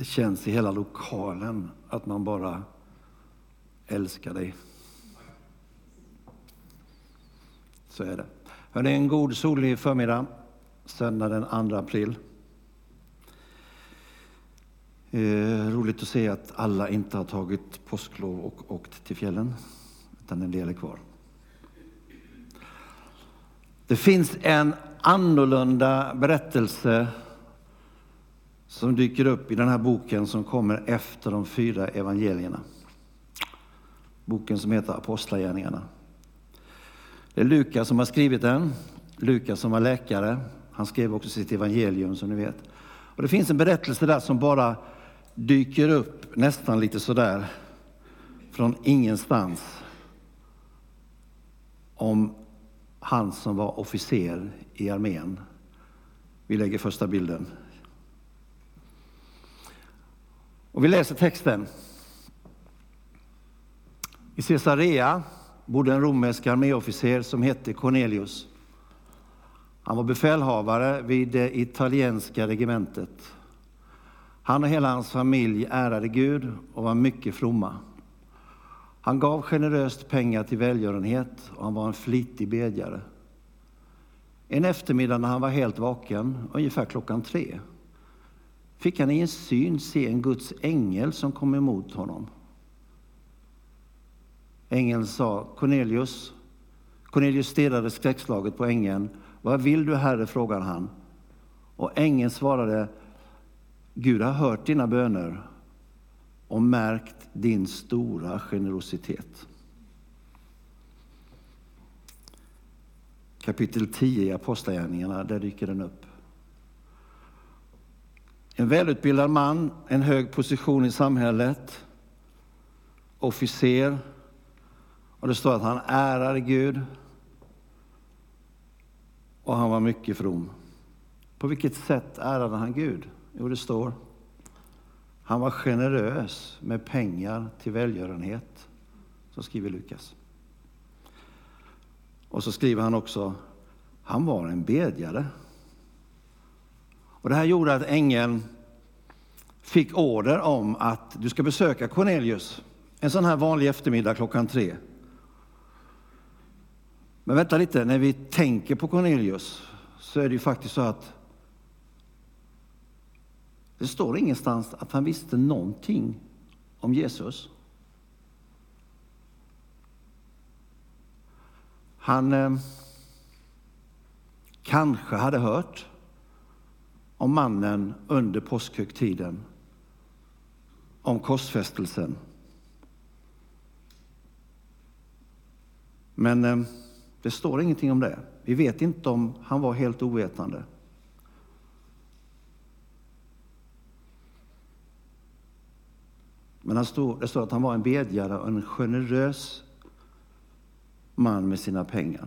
Det känns i hela lokalen att man bara älskar dig. Så är det. Hörrni, en god solig förmiddag, söndag den 2 april. Eh, roligt att se att alla inte har tagit påsklov och åkt till fjällen, utan en del är kvar. Det finns en annorlunda berättelse som dyker upp i den här boken som kommer efter de fyra evangelierna. Boken som heter Apostlagärningarna. Det är Lukas som har skrivit den. Lukas som var läkare. Han skrev också sitt evangelium som ni vet. Och det finns en berättelse där som bara dyker upp nästan lite sådär från ingenstans. Om han som var officer i armén. Vi lägger första bilden. Och vi läser texten. I Caesarea bodde en romersk arméofficer som hette Cornelius. Han var befälhavare vid det italienska regementet. Han och hela hans familj ärade Gud och var mycket fromma. Han gav generöst pengar till välgörenhet och han var en flitig bedjare. En eftermiddag när han var helt vaken, ungefär klockan tre, fick han i en syn se en Guds ängel som kom emot honom. Ängeln sa Cornelius. Cornelius stirrade skräckslaget på ängeln. Vad vill du, Herre? frågade han. Och ängeln svarade Gud har hört dina böner och märkt din stora generositet. Kapitel 10 i Apostlagärningarna, där dyker den upp. En välutbildad man, en hög position i samhället, officer. Och det står att han ärade Gud och han var mycket from. På vilket sätt ärade han Gud? Jo, det står han var generös med pengar till välgörenhet, så skriver Lukas. Och så skriver han också, han var en bedjare. Och det här gjorde att ängeln fick order om att du ska besöka Cornelius en sån här vanlig eftermiddag klockan tre. Men vänta lite, när vi tänker på Cornelius så är det ju faktiskt så att det står ingenstans att han visste någonting om Jesus. Han eh, kanske hade hört om mannen under påskhögtiden, om korsfästelsen. Men eh, det står ingenting om det. Vi vet inte om han var helt ovetande. Men han stod, det står att han var en bedjare och en generös man med sina pengar.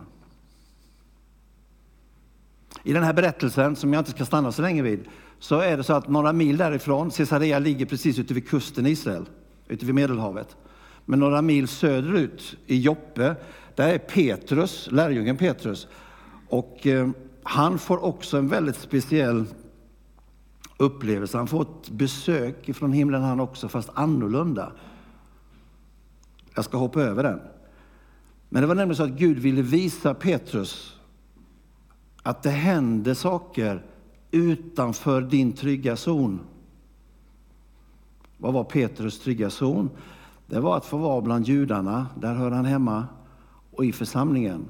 I den här berättelsen, som jag inte ska stanna så länge vid, så är det så att några mil därifrån, Caesarea ligger precis ute vid kusten i Israel, ute vid Medelhavet. Men några mil söderut, i Joppe, där är Petrus, lärjungen Petrus. Och eh, han får också en väldigt speciell upplevelse. Han får ett besök från himlen han också, fast annorlunda. Jag ska hoppa över den. Men det var nämligen så att Gud ville visa Petrus att det händer saker utanför din trygga zon. Vad var Petrus trygga zon? Det var att få vara bland judarna, där hör han hemma, och i församlingen.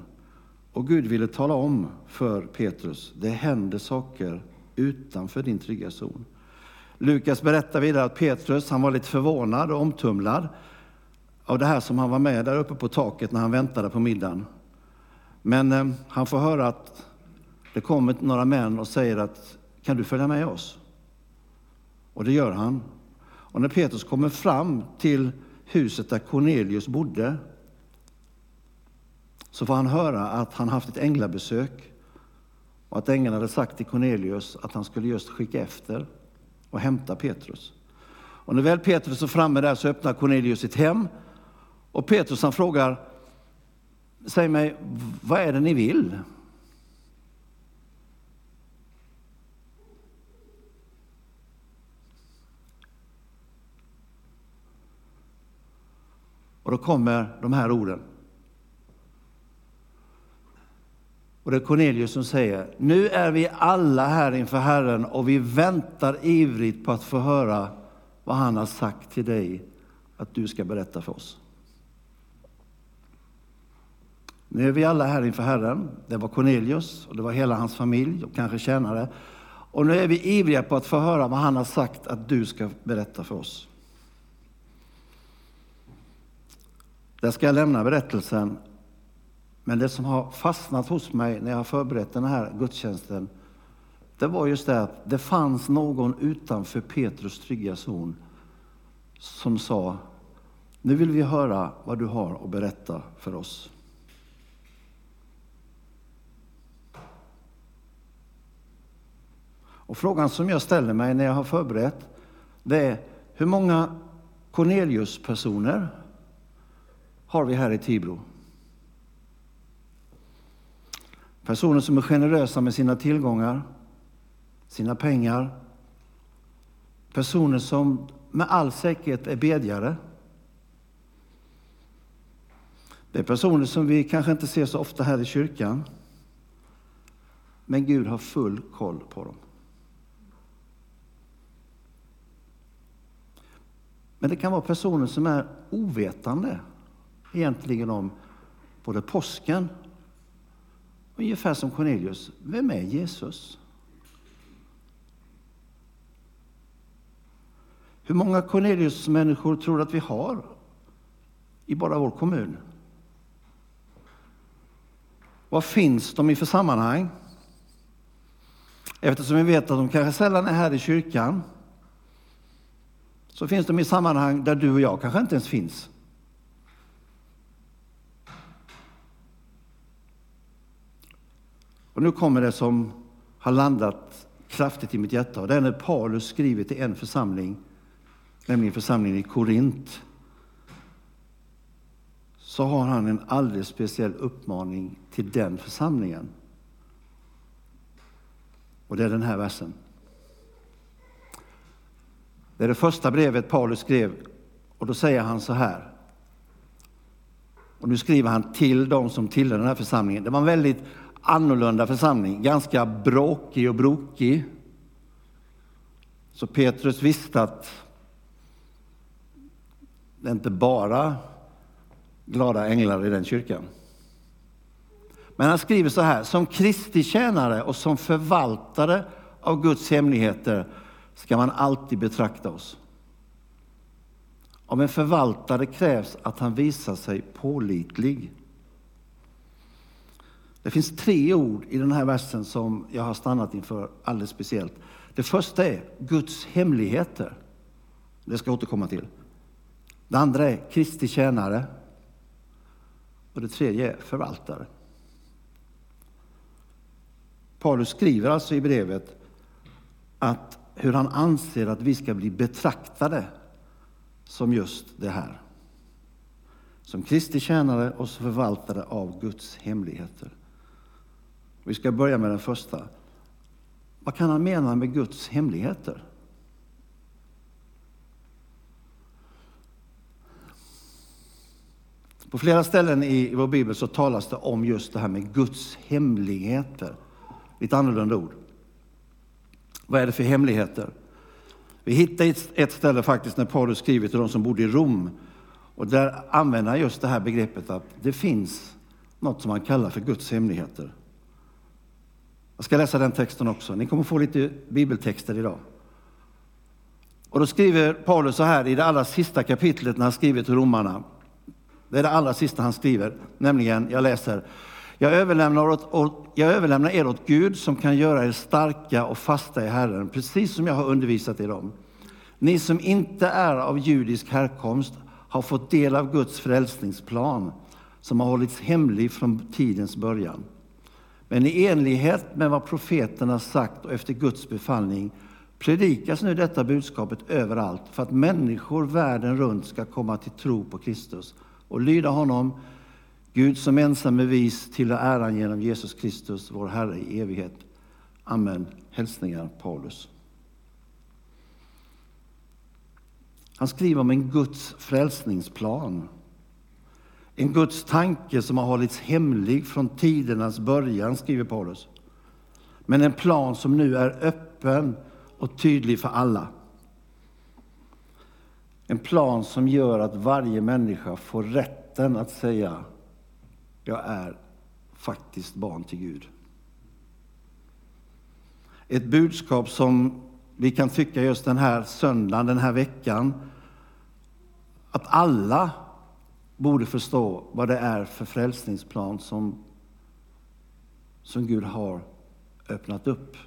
Och Gud ville tala om för Petrus, det händer saker utanför din trygga zon. Lukas berättar vidare att Petrus han var lite förvånad och omtumlad av det här som han var med där uppe på taket när han väntade på middagen. Men eh, han får höra att det kommer några män och säger att kan du följa med oss? Och det gör han. Och när Petrus kommer fram till huset där Cornelius bodde så får han höra att han haft ett änglabesök och att ängeln hade sagt till Cornelius att han skulle just skicka efter och hämta Petrus. Och när väl Petrus är framme där så öppnar Cornelius sitt hem och Petrus han frågar, säg mig, vad är det ni vill? Och då kommer de här orden. Och det är Cornelius som säger, nu är vi alla här inför Herren och vi väntar ivrigt på att få höra vad han har sagt till dig att du ska berätta för oss. Nu är vi alla här inför Herren. Det var Cornelius och det var hela hans familj och kanske tjänare. Och nu är vi ivriga på att få höra vad han har sagt att du ska berätta för oss. Där ska jag lämna berättelsen. Men det som har fastnat hos mig när jag har förberett den här gudstjänsten, det var just det att det fanns någon utanför Petrus trygga zon som sa, nu vill vi höra vad du har att berätta för oss. Och frågan som jag ställer mig när jag har förberett, det är hur många Cornelius-personer har vi här i Tibro? Personer som är generösa med sina tillgångar, sina pengar. Personer som med all säkerhet är bedjare. Det är personer som vi kanske inte ser så ofta här i kyrkan. Men Gud har full koll på dem. Men det kan vara personer som är ovetande egentligen om både påsken, ungefär som Cornelius. Vem är Jesus? Hur många Cornelius-människor tror du att vi har i bara vår kommun? Vad finns de i för sammanhang? Eftersom vi vet att de kanske sällan är här i kyrkan så finns de i sammanhang där du och jag kanske inte ens finns. Och nu kommer det som har landat kraftigt i mitt hjärta. Och det är när Paulus skriver till en församling, nämligen församlingen i Korint. Så har han en alldeles speciell uppmaning till den församlingen. Och det är den här versen. Det är det första brevet Paulus skrev och då säger han så här. Och nu skriver han till de som tillhör den här församlingen. Det var en väldigt annorlunda församling, ganska bråkig och brokig. Så Petrus visste att det inte bara glada änglar i den kyrkan. Men han skriver så här, som Kristi tjänare och som förvaltare av Guds hemligheter ska man alltid betrakta oss. Av en förvaltare krävs att han visar sig pålitlig. Det finns tre ord i den här versen som jag har stannat inför alldeles speciellt. Det första är Guds hemligheter. Det ska jag återkomma till. Det andra är Kristi tjänare. Och det tredje är förvaltare. Paulus skriver alltså i brevet att hur han anser att vi ska bli betraktade som just det här. Som Kristi tjänare och som förvaltare av Guds hemligheter. Vi ska börja med den första. Vad kan han mena med Guds hemligheter? På flera ställen i vår bibel så talas det om just det här med Guds hemligheter. Lite annorlunda ord. Vad är det för hemligheter? Vi hittar ett ställe faktiskt när Paulus skriver till de som bodde i Rom. Och där använder han just det här begreppet att det finns något som man kallar för Guds hemligheter. Jag ska läsa den texten också. Ni kommer få lite bibeltexter idag. Och då skriver Paulus så här i det allra sista kapitlet när han skriver till romarna. Det är det allra sista han skriver, nämligen, jag läser. Jag överlämnar, åt, jag överlämnar er åt Gud som kan göra er starka och fasta i Herren, precis som jag har undervisat er om. Ni som inte är av judisk härkomst har fått del av Guds frälsningsplan som har hållits hemlig från tidens början. Men i enlighet med vad profeterna sagt och efter Guds befallning predikas nu detta budskapet överallt för att människor världen runt ska komma till tro på Kristus och lyda honom Gud som ensam är vis till äran genom Jesus Kristus, vår Herre i evighet. Amen. Hälsningar Paulus. Han skriver om en Guds frälsningsplan en Guds tanke som har hållits hemlig från tidernas början, skriver Paulus. Men en plan som nu är öppen och tydlig för alla. En plan som gör att varje människa får rätten att säga jag är faktiskt barn till Gud. Ett budskap som vi kan tycka just den här söndagen, den här veckan, att alla borde förstå vad det är för frälsningsplan som, som Gud har öppnat upp.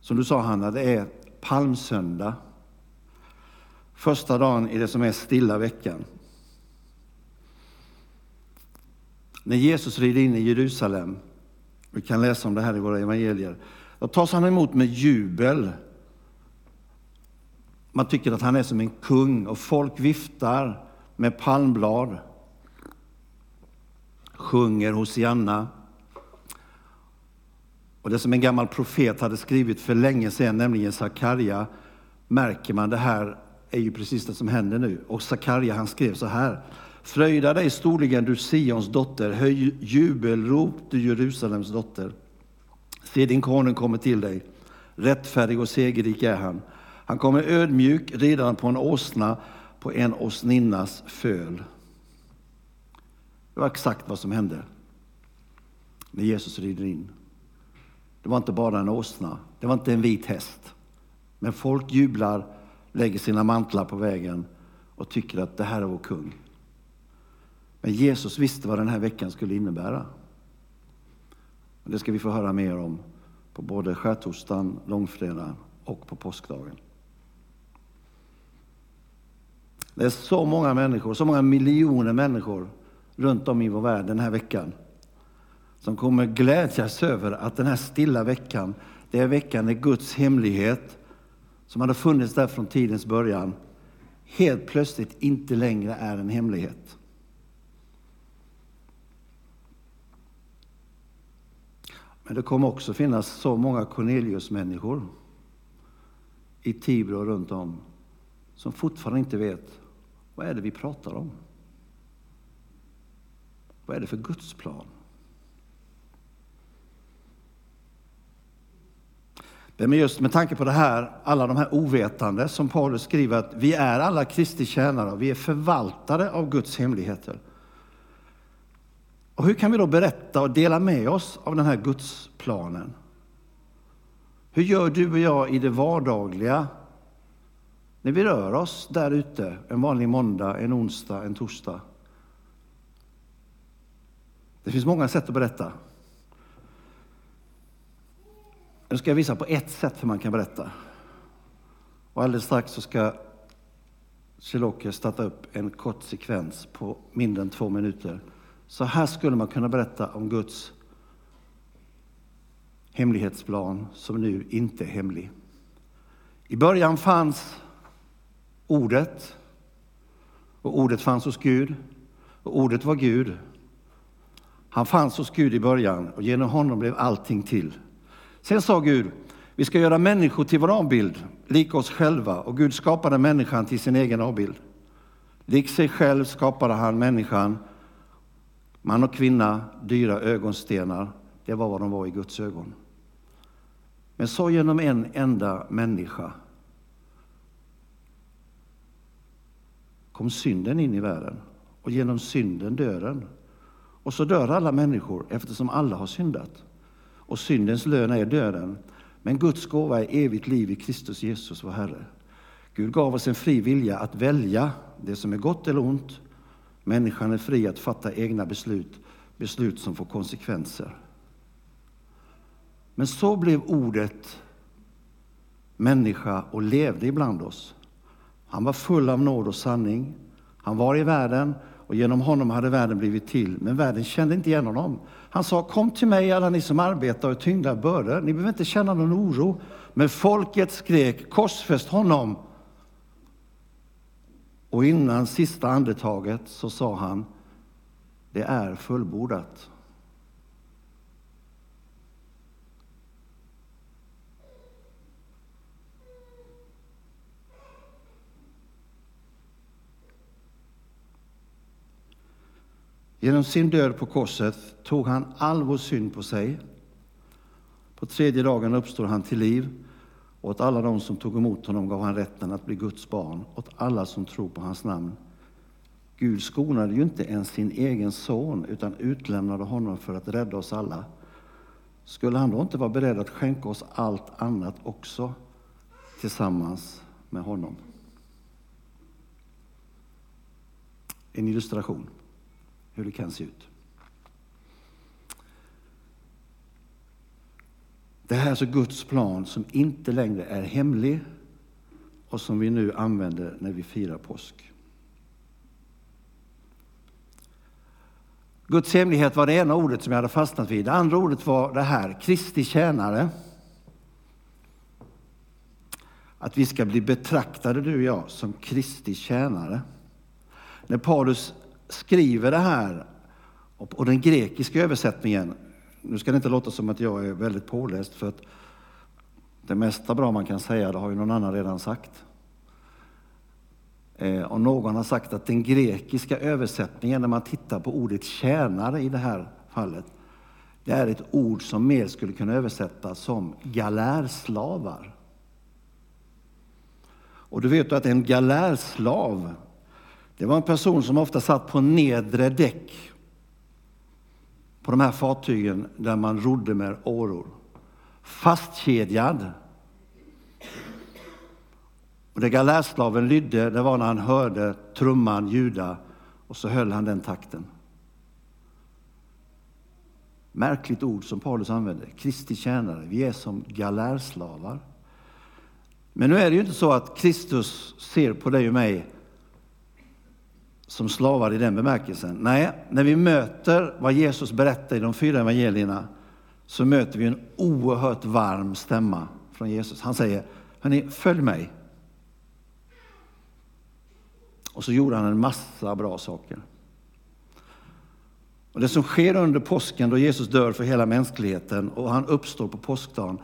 Som du sa Hanna, det är palmsöndag. Första dagen i det som är stilla veckan. När Jesus rider in i Jerusalem, vi kan läsa om det här i våra evangelier, då tas han emot med jubel. Man tycker att han är som en kung och folk viftar med palmblad, sjunger Hosianna. Och det som en gammal profet hade skrivit för länge sedan, nämligen Sakarja, märker man det här är ju precis det som händer nu. Och Sakarja han skrev så här. Fröjda dig storligen du Sions dotter, höj jubelrop du Jerusalems dotter. Se din konung kommer till dig, rättfärdig och segerrik är han. Han kommer ödmjuk, ridande på en åsna, på en åsninnas föl. Det var exakt vad som hände när Jesus rider in. Det var inte bara en åsna, det var inte en vit häst. Men folk jublar, lägger sina mantlar på vägen och tycker att det här är vår kung. Men Jesus visste vad den här veckan skulle innebära. Och det ska vi få höra mer om på både skärtorsdagen, långfredagen och på påskdagen. Det är så många människor, så många miljoner människor runt om i vår värld den här veckan som kommer glädjas över att den här stilla veckan, det är veckan när Guds hemlighet, som hade funnits där från tidens början, helt plötsligt inte längre är en hemlighet. Men det kommer också finnas så många Cornelius-människor i Tibro och runt om som fortfarande inte vet vad är det vi pratar om. Vad är det för Gudsplan? Men just med tanke på det här, alla de här ovetande som Paulus skriver att vi är alla Kristi tjänare och vi är förvaltare av Guds hemligheter. Och hur kan vi då berätta och dela med oss av den här Gudsplanen? Hur gör du och jag i det vardagliga när vi rör oss där ute en vanlig måndag, en onsdag, en torsdag? Det finns många sätt att berätta. Nu ska jag visa på ett sätt hur man kan berätta. Och alldeles strax så ska Kjell-Åke starta upp en kort sekvens på mindre än två minuter så här skulle man kunna berätta om Guds hemlighetsplan som nu inte är hemlig. I början fanns Ordet och Ordet fanns hos Gud och Ordet var Gud. Han fanns hos Gud i början och genom honom blev allting till. Sen sa Gud, vi ska göra människor till vår avbild, lika oss själva. Och Gud skapade människan till sin egen avbild. Lik sig själv skapade han människan man och kvinna, dyra ögonstenar, det var vad de var i Guds ögon. Men så genom en enda människa kom synden in i världen och genom synden döden. Och så dör alla människor eftersom alla har syndat. Och syndens lön är döden. Men Guds gåva är evigt liv i Kristus Jesus, vår Herre. Gud gav oss en fri vilja att välja det som är gott eller ont, Människan är fri att fatta egna beslut, beslut som får konsekvenser. Men så blev ordet människa och levde ibland oss. Han var full av nåd och sanning. Han var i världen och genom honom hade världen blivit till, men världen kände inte igen honom. Han sa, kom till mig alla ni som arbetar och tyngda bördor. Ni behöver inte känna någon oro. Men folket skrek, korsfäst honom. Och innan sista andetaget så sa han, det är fullbordat. Genom sin död på korset tog han all vår synd på sig. På tredje dagen uppstod han till liv. Och åt alla de som tog emot honom gav han rätten att bli Guds barn, åt alla som tror på hans namn. Gud skonade ju inte ens sin egen son, utan utlämnade honom för att rädda oss alla. Skulle han då inte vara beredd att skänka oss allt annat också tillsammans med honom? En illustration hur det kan se ut. Det här är alltså Guds plan som inte längre är hemlig och som vi nu använder när vi firar påsk. Guds hemlighet var det ena ordet som jag hade fastnat vid. Det andra ordet var det här, Kristi tjänare. Att vi ska bli betraktade, du och jag, som Kristi tjänare. När Paulus skriver det här, och den grekiska översättningen, nu ska det inte låta som att jag är väldigt påläst, för att det mesta bra man kan säga, det har ju någon annan redan sagt. Eh, och någon har sagt att den grekiska översättningen, när man tittar på ordet tjänare i det här fallet, det är ett ord som mer skulle kunna översättas som galärslavar. Och du vet att en galärslav, det var en person som ofta satt på nedre däck på de här fartygen där man rodde med åror. Fastkedjad. Och det galärslaven lydde, det var när han hörde trumman ljuda och så höll han den takten. Märkligt ord som Paulus använder. Kristi tjänare. Vi är som galärslavar. Men nu är det ju inte så att Kristus ser på dig och mig som slavar i den bemärkelsen. Nej, när vi möter vad Jesus berättar i de fyra evangelierna så möter vi en oerhört varm stämma från Jesus. Han säger, hörni, följ mig. Och så gjorde han en massa bra saker. Och det som sker under påsken då Jesus dör för hela mänskligheten och han uppstår på påskdagen,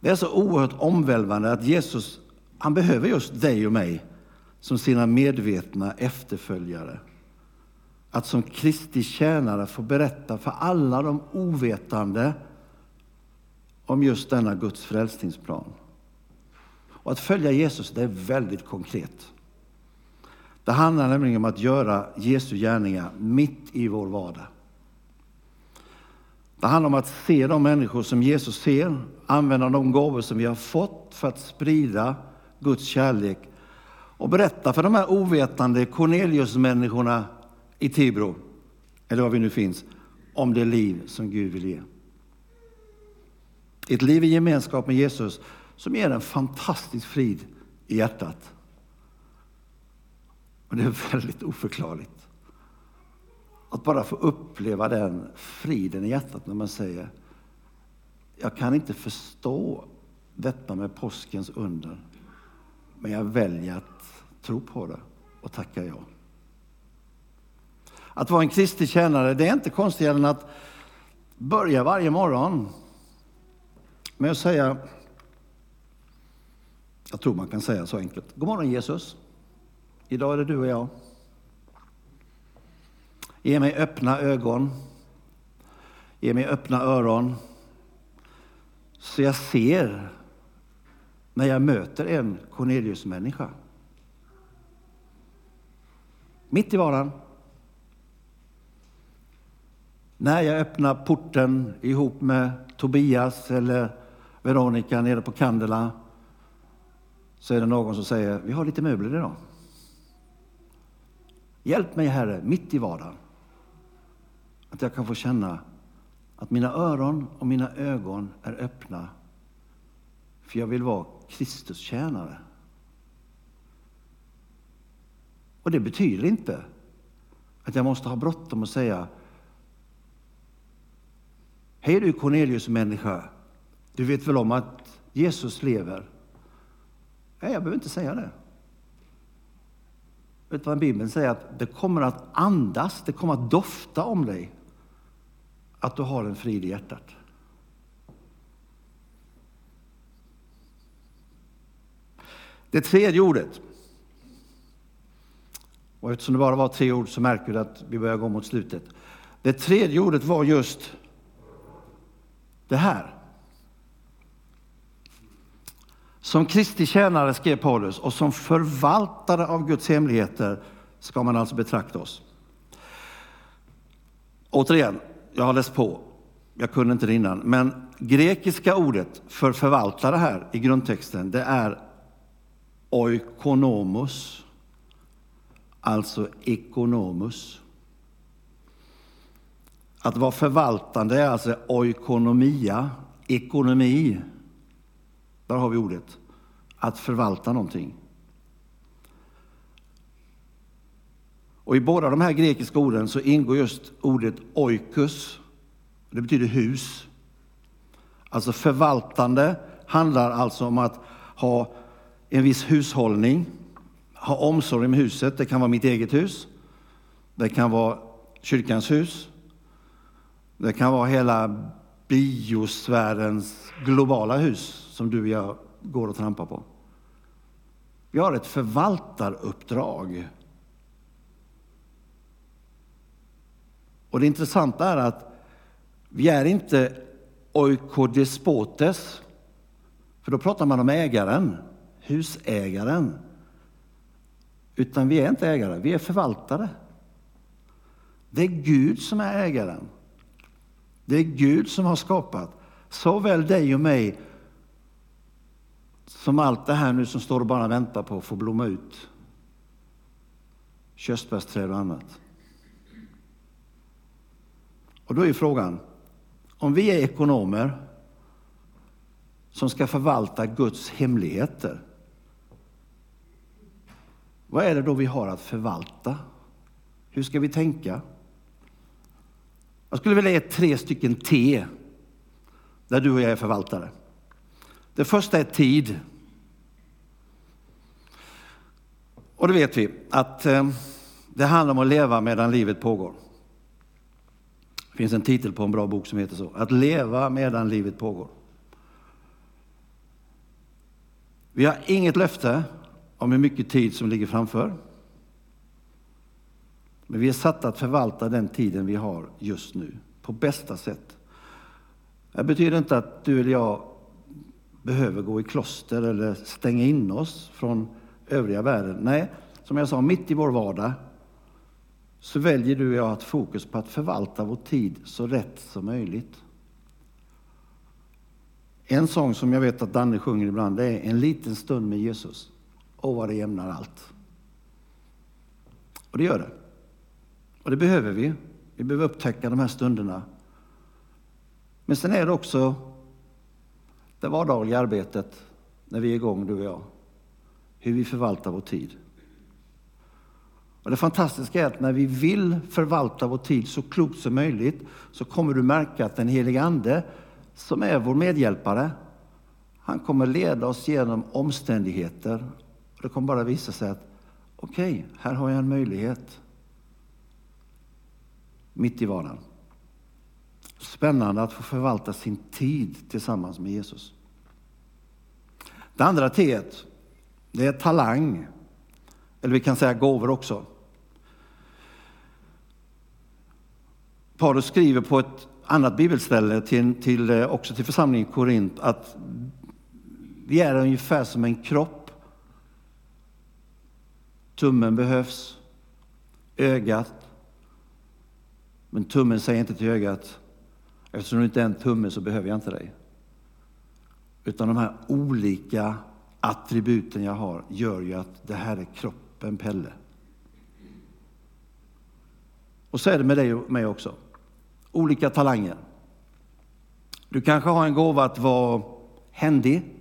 det är så oerhört omvälvande att Jesus, han behöver just dig och mig som sina medvetna efterföljare. Att som Kristi tjänare få berätta för alla de ovetande om just denna Guds frälsningsplan. Och att följa Jesus, det är väldigt konkret. Det handlar nämligen om att göra Jesu gärningar mitt i vår vardag. Det handlar om att se de människor som Jesus ser, använda de gåvor som vi har fått för att sprida Guds kärlek och berätta för de här ovetande Cornelius-människorna i Tibro, eller var vi nu finns, om det liv som Gud vill ge. Ett liv i gemenskap med Jesus som ger en fantastisk frid i hjärtat. Och det är väldigt oförklarligt. Att bara få uppleva den friden i hjärtat när man säger jag kan inte förstå detta med påskens under, men jag väljer att tro på det och tacka ja. Att vara en Kristi tjänare, det är inte konstigare än att börja varje morgon med att säga, jag tror man kan säga så enkelt, God morgon Jesus. Idag är det du och jag. Ge mig öppna ögon. Ge mig öppna öron. Så jag ser när jag möter en Cornelius-människa. Mitt i vardagen. När jag öppnar porten ihop med Tobias eller Veronica nere på Candela så är det någon som säger, vi har lite möbler idag. Hjälp mig Herre, mitt i vardagen. Att jag kan få känna att mina öron och mina ögon är öppna. För jag vill vara Kristustjänare. Och det betyder inte att jag måste ha bråttom och säga Hej du Cornelius människa. Du vet väl om att Jesus lever? Nej, jag behöver inte säga det. Vet du vad Bibeln säger? Att det kommer att andas, det kommer att dofta om dig. Att du har en frid i hjärtat. Det tredje ordet. Och eftersom det bara var tre ord så märker du att vi börjar gå mot slutet. Det tredje ordet var just det här. Som Kristi tjänare, skrev Paulus, och som förvaltare av Guds hemligheter ska man alltså betrakta oss. Återigen, jag har läst på. Jag kunde inte det innan. Men grekiska ordet för förvaltare här i grundtexten, det är oikonomos, alltså ekonomus. Att vara förvaltande är alltså oikonomia, ekonomi. Där har vi ordet. Att förvalta någonting. Och I båda de här grekiska orden så ingår just ordet oikos. Det betyder hus. Alltså förvaltande handlar alltså om att ha en viss hushållning, ha omsorg om huset. Det kan vara mitt eget hus. Det kan vara kyrkans hus. Det kan vara hela biosfärens globala hus som du och jag går och trampar på. Vi har ett förvaltaruppdrag. Och det intressanta är att vi är inte oikodespotes, för då pratar man om ägaren, husägaren. Utan vi är inte ägare, vi är förvaltare. Det är Gud som är ägaren. Det är Gud som har skapat såväl dig och mig som allt det här nu som står och bara väntar på att få blomma ut. Körsbärsträd och annat. Och då är frågan, om vi är ekonomer som ska förvalta Guds hemligheter, vad är det då vi har att förvalta? Hur ska vi tänka? Jag skulle vilja ge tre stycken T där du och jag är förvaltare. Det första är tid. Och det vet vi att eh, det handlar om att leva medan livet pågår. Det finns en titel på en bra bok som heter så. Att leva medan livet pågår. Vi har inget löfte om hur mycket tid som ligger framför. Men vi är satta att förvalta den tiden vi har just nu på bästa sätt. Det betyder inte att du eller jag behöver gå i kloster eller stänga in oss från övriga världen. Nej, som jag sa, mitt i vår vardag så väljer du och jag att fokus på att förvalta vår tid så rätt som möjligt. En sång som jag vet att Danne sjunger ibland, det är En liten stund med Jesus. Och vad det jämnar allt. Och det gör det. Och det behöver vi. Vi behöver upptäcka de här stunderna. Men sen är det också det vardagliga arbetet när vi är igång, du och jag. Hur vi förvaltar vår tid. Och det fantastiska är att när vi vill förvalta vår tid så klokt som möjligt så kommer du märka att den helige Ande som är vår medhjälpare, han kommer leda oss genom omständigheter. Och det kommer bara visa sig att okej, okay, här har jag en möjlighet. Mitt i vardagen. Spännande att få förvalta sin tid tillsammans med Jesus. Det andra T, det är talang. Eller vi kan säga gåvor också. Paulus skriver på ett annat bibelställe, till, till, eh, också till församlingen i Korint, att vi är ungefär som en kropp. Tummen behövs, ögat. Men tummen säger inte till ögat, eftersom du inte är en tumme så behöver jag inte dig. Utan de här olika attributen jag har gör ju att det här är kroppen Pelle. Och så är det med dig och mig också. Olika talanger. Du kanske har en gåva att vara händig.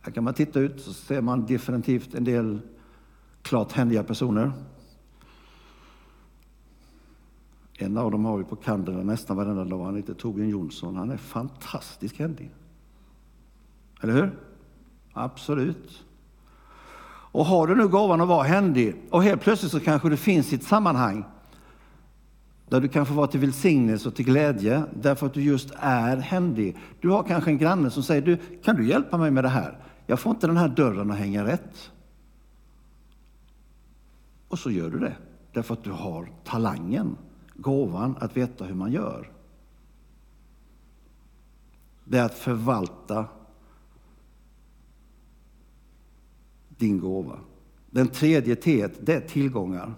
Här kan man titta ut så ser man definitivt en del klart händiga personer. En av dem har vi på kanderna nästan varenda dag. Han heter Torbjörn Jonsson. Han är fantastiskt händig. Eller hur? Absolut. Och har du nu gåvan att vara händig och helt plötsligt så kanske du finns i ett sammanhang där du kan få vara till välsignelse och till glädje därför att du just är händig. Du har kanske en granne som säger, du, kan du hjälpa mig med det här? Jag får inte den här dörren att hänga rätt. Och så gör du det, därför att du har talangen gåvan att veta hur man gör. Det är att förvalta din gåva. Den tredje T, det är tillgångar.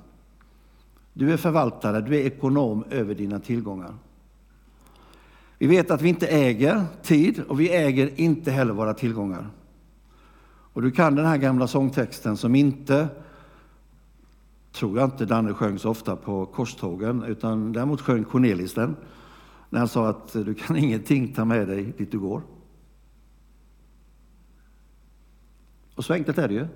Du är förvaltare, du är ekonom över dina tillgångar. Vi vet att vi inte äger tid och vi äger inte heller våra tillgångar. Och du kan den här gamla sångtexten som inte, tror jag inte Danne sjöng så ofta på korstågen, utan däremot sjöng Cornelis den när han sa att du kan ingenting ta med dig dit du går. Och så enkelt är det ju.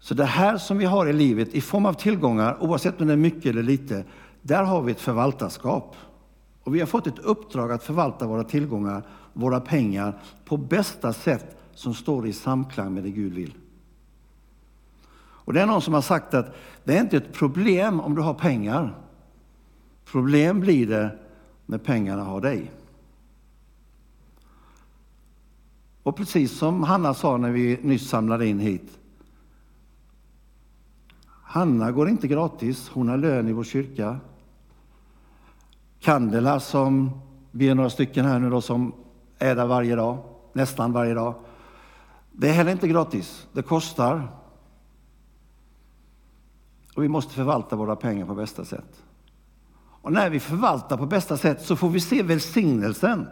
Så det här som vi har i livet i form av tillgångar, oavsett om det är mycket eller lite, där har vi ett förvaltarskap. Och vi har fått ett uppdrag att förvalta våra tillgångar, våra pengar, på bästa sätt som står i samklang med det Gud vill. Och det är någon som har sagt att det är inte ett problem om du har pengar. Problem blir det när pengarna har dig. Och precis som Hanna sa när vi nyss samlade in hit. Hanna går inte gratis, hon har lön i vår kyrka. Candela som vi är några stycken här nu då som är där varje dag, nästan varje dag. Det är heller inte gratis, det kostar. Och vi måste förvalta våra pengar på bästa sätt. Och när vi förvaltar på bästa sätt så får vi se välsignelsen.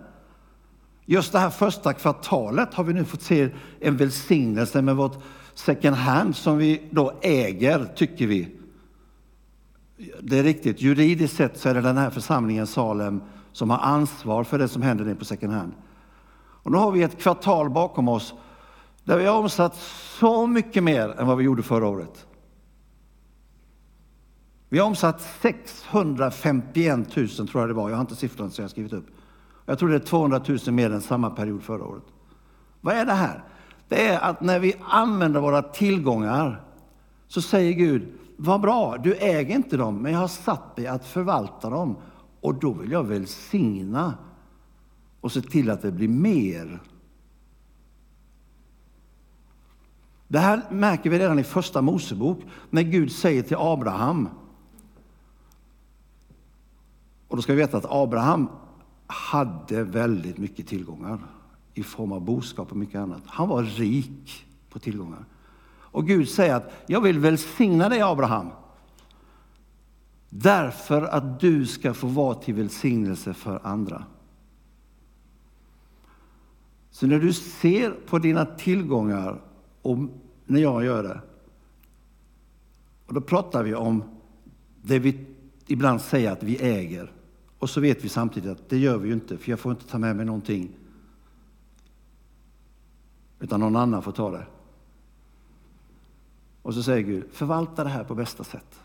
Just det här första kvartalet har vi nu fått se en välsignelse med vårt second hand som vi då äger, tycker vi. Det är riktigt, juridiskt sett så är det den här församlingen Salem som har ansvar för det som händer nere på second hand. Och nu har vi ett kvartal bakom oss där vi har omsatt så mycket mer än vad vi gjorde förra året. Vi har omsatt 651 000 tror jag det var, jag har inte siffran så jag har skrivit upp. Jag tror det är 200 000 mer än samma period förra året. Vad är det här? Det är att när vi använder våra tillgångar så säger Gud, vad bra, du äger inte dem, men jag har satt dig att förvalta dem och då vill jag välsigna och se till att det blir mer. Det här märker vi redan i första Mosebok när Gud säger till Abraham, och då ska vi veta att Abraham hade väldigt mycket tillgångar i form av boskap och mycket annat. Han var rik på tillgångar. Och Gud säger att jag vill välsigna dig Abraham. Därför att du ska få vara till välsignelse för andra. Så när du ser på dina tillgångar, och när jag gör det, och då pratar vi om det vi ibland säger att vi äger. Och så vet vi samtidigt att det gör vi ju inte, för jag får inte ta med mig någonting. Utan någon annan får ta det. Och så säger Gud, förvalta det här på bästa sätt.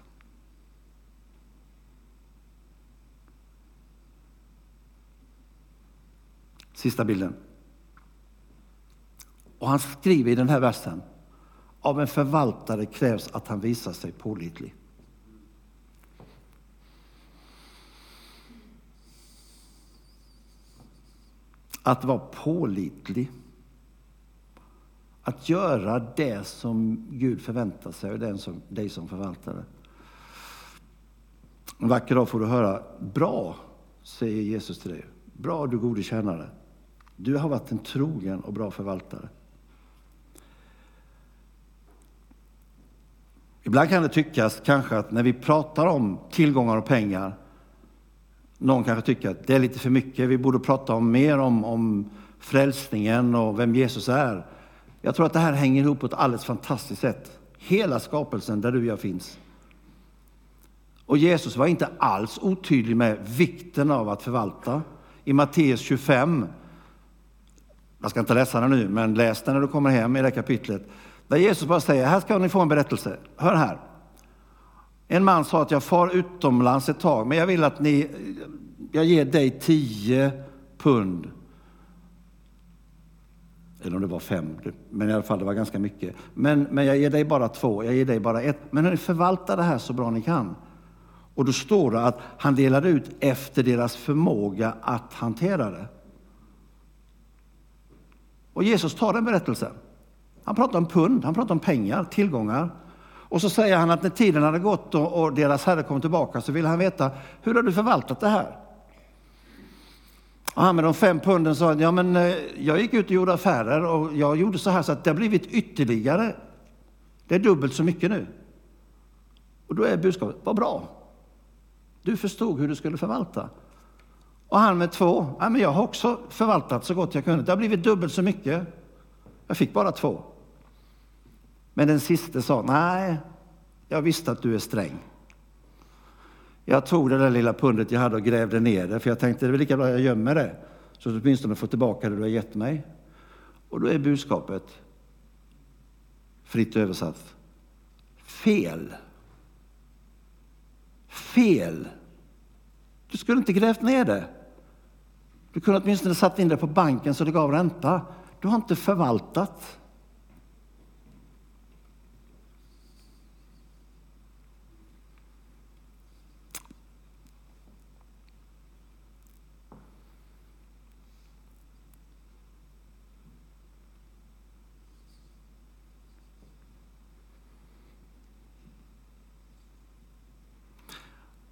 Sista bilden. Och han skriver i den här versen, av en förvaltare krävs att han visar sig pålitlig. Att vara pålitlig. Att göra det som Gud förväntar sig av som, dig som förvaltare. En vacker dag får du höra, bra, säger Jesus till dig. Bra du gode tjänare. Du har varit en trogen och bra förvaltare. Ibland kan det tyckas kanske att när vi pratar om tillgångar och pengar någon kanske tycker att det är lite för mycket. Vi borde prata om mer om, om frälsningen och vem Jesus är. Jag tror att det här hänger ihop på ett alldeles fantastiskt sätt. Hela skapelsen där du och jag finns. Och Jesus var inte alls otydlig med vikten av att förvalta. I Matteus 25, jag ska inte läsa den nu, men läs den när du kommer hem i det kapitlet. Där Jesus bara säger, här ska ni få en berättelse. Hör här. En man sa att jag far utomlands ett tag, men jag vill att ni, jag ger dig tio pund. Eller om det var fem, men i alla fall det var ganska mycket. Men, men jag ger dig bara två, jag ger dig bara ett. Men ni förvaltar det här så bra ni kan. Och då står det att han delade ut efter deras förmåga att hantera det. Och Jesus tar den berättelsen. Han pratar om pund, han pratar om pengar, tillgångar. Och så säger han att när tiden hade gått och, och deras herre kom tillbaka så ville han veta, hur har du förvaltat det här? Och han med de fem punden sa, ja men eh, jag gick ut och gjorde affärer och jag gjorde så här så att det har blivit ytterligare. Det är dubbelt så mycket nu. Och då är budskapet, vad bra. Du förstod hur du skulle förvalta. Och han med två, ja, men jag har också förvaltat så gott jag kunde. Det har blivit dubbelt så mycket. Jag fick bara två. Men den sista sa, nej, jag visste att du är sträng. Jag tog det där lilla pundet jag hade och grävde ner det, för jag tänkte det är lika bra jag gömmer det, så att åtminstone får tillbaka det du har gett mig. Och då är budskapet, fritt översatt, fel. Fel. Du skulle inte grävt ner det. Du kunde åtminstone satt in det på banken så det gav ränta. Du har inte förvaltat.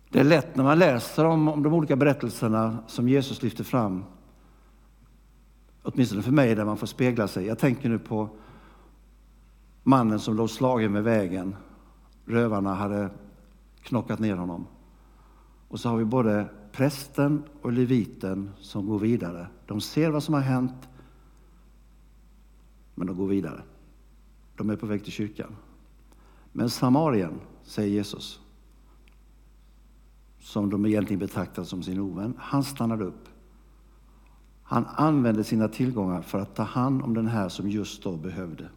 Det är lätt när man läser om, om de olika berättelserna som Jesus lyfter fram, åtminstone för mig, där man får spegla sig. Jag tänker nu på mannen som låg slagen med vägen. Rövarna hade knockat ner honom. Och så har vi både prästen och leviten som går vidare. De ser vad som har hänt, men de går vidare. De är på väg till kyrkan. Men Samarien, säger Jesus, som de egentligen betraktar som sin ovän, han stannade upp. Han använde sina tillgångar för att ta hand om den här som just då behövde.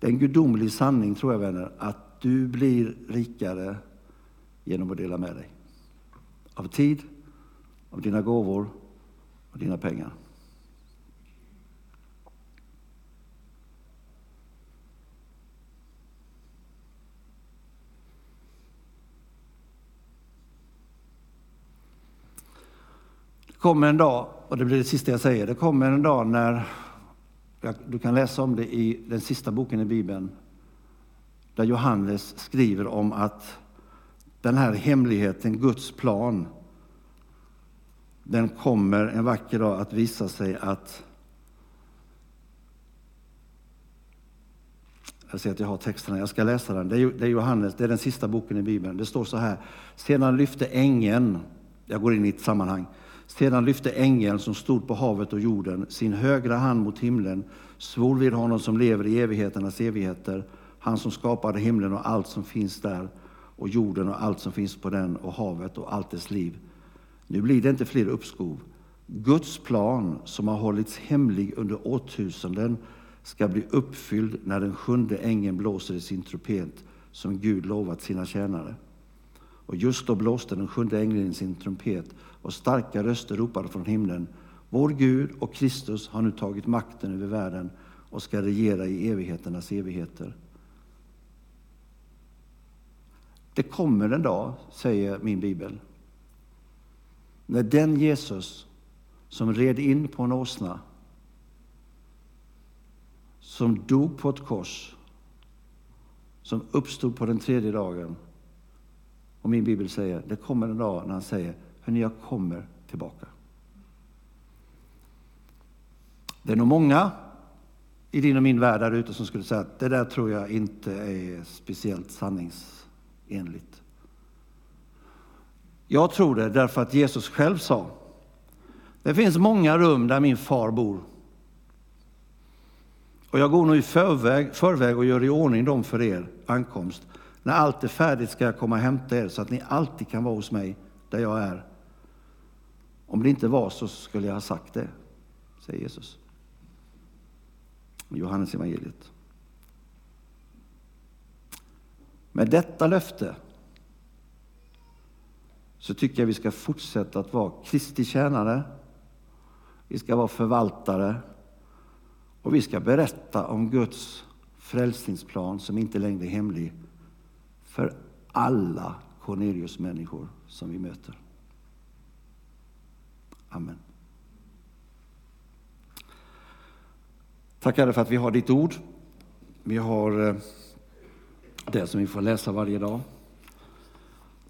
Det är en gudomlig sanning, tror jag vänner, att du blir rikare genom att dela med dig. Av tid, av dina gåvor och dina pengar. Kommer en dag, och det blir det sista jag säger, det kommer en dag när, du kan läsa om det i den sista boken i Bibeln, där Johannes skriver om att den här hemligheten, Guds plan, den kommer en vacker dag att visa sig att Jag ser att jag har texterna, jag ska läsa den. Det är Johannes, det är den sista boken i Bibeln. Det står så här. Sedan lyfte ängeln, jag går in i ett sammanhang. Sedan lyfte ängeln som stod på havet och jorden sin högra hand mot himlen, svor vid honom som lever i evigheternas evigheter, han som skapade himlen och allt som finns där, och jorden och allt som finns på den, och havet och allt dess liv. Nu blir det inte fler uppskov. Guds plan, som har hållits hemlig under årtusenden, ska bli uppfylld när den sjunde ängeln blåser i sin trumpet, som Gud lovat sina tjänare. Och just då blåste den sjunde ängeln i sin trumpet och starka röster ropade från himlen. Vår Gud och Kristus har nu tagit makten över världen och ska regera i evigheternas evigheter. Det kommer en dag, säger min bibel, när den Jesus som red in på en åsna, som dog på ett kors, som uppstod på den tredje dagen, och min bibel säger, det kommer en dag när han säger, hörni, jag kommer tillbaka. Det är nog många i din och min värld där ute som skulle säga att det där tror jag inte är speciellt sanningsenligt. Jag tror det därför att Jesus själv sa, det finns många rum där min far bor. Och jag går nog i förväg, förväg och gör i ordning dem för er ankomst. När allt är färdigt ska jag komma och hämta er så att ni alltid kan vara hos mig där jag är. Om det inte var så skulle jag ha sagt det, säger Jesus. Johannes evangeliet. Med detta löfte så tycker jag vi ska fortsätta att vara Kristi tjänare. Vi ska vara förvaltare och vi ska berätta om Guds frälsningsplan som inte längre är hemlig för alla Cornelius-människor som vi möter. Amen. Tack Herre för att vi har ditt ord. Vi har eh, det som vi får läsa varje dag.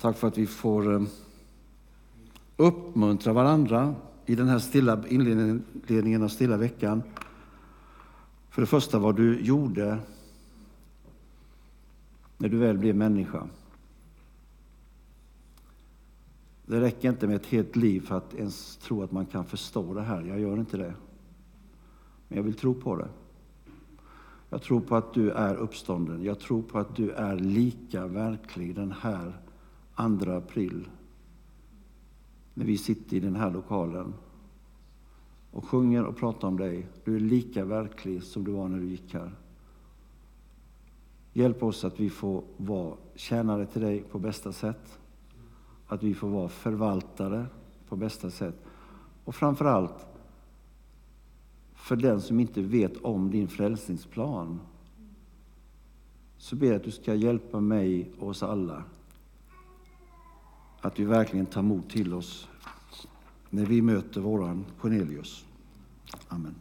Tack för att vi får eh, uppmuntra varandra i den här stilla inledningen av stilla veckan. För det första vad du gjorde när du väl blir människa. Det räcker inte med ett helt liv för att ens tro att man kan förstå det här. Jag gör inte det. Men jag vill tro på det. Jag tror på att du är uppstånden. Jag tror på att du är lika verklig den här 2 april när vi sitter i den här lokalen och sjunger och pratar om dig. Du är lika verklig som du var när du gick här. Hjälp oss att vi får vara tjänare till dig på bästa sätt. Att vi får vara förvaltare på bästa sätt. Och framför allt för den som inte vet om din frälsningsplan så ber jag att du ska hjälpa mig och oss alla att vi verkligen tar mod till oss när vi möter våran Cornelius. Amen.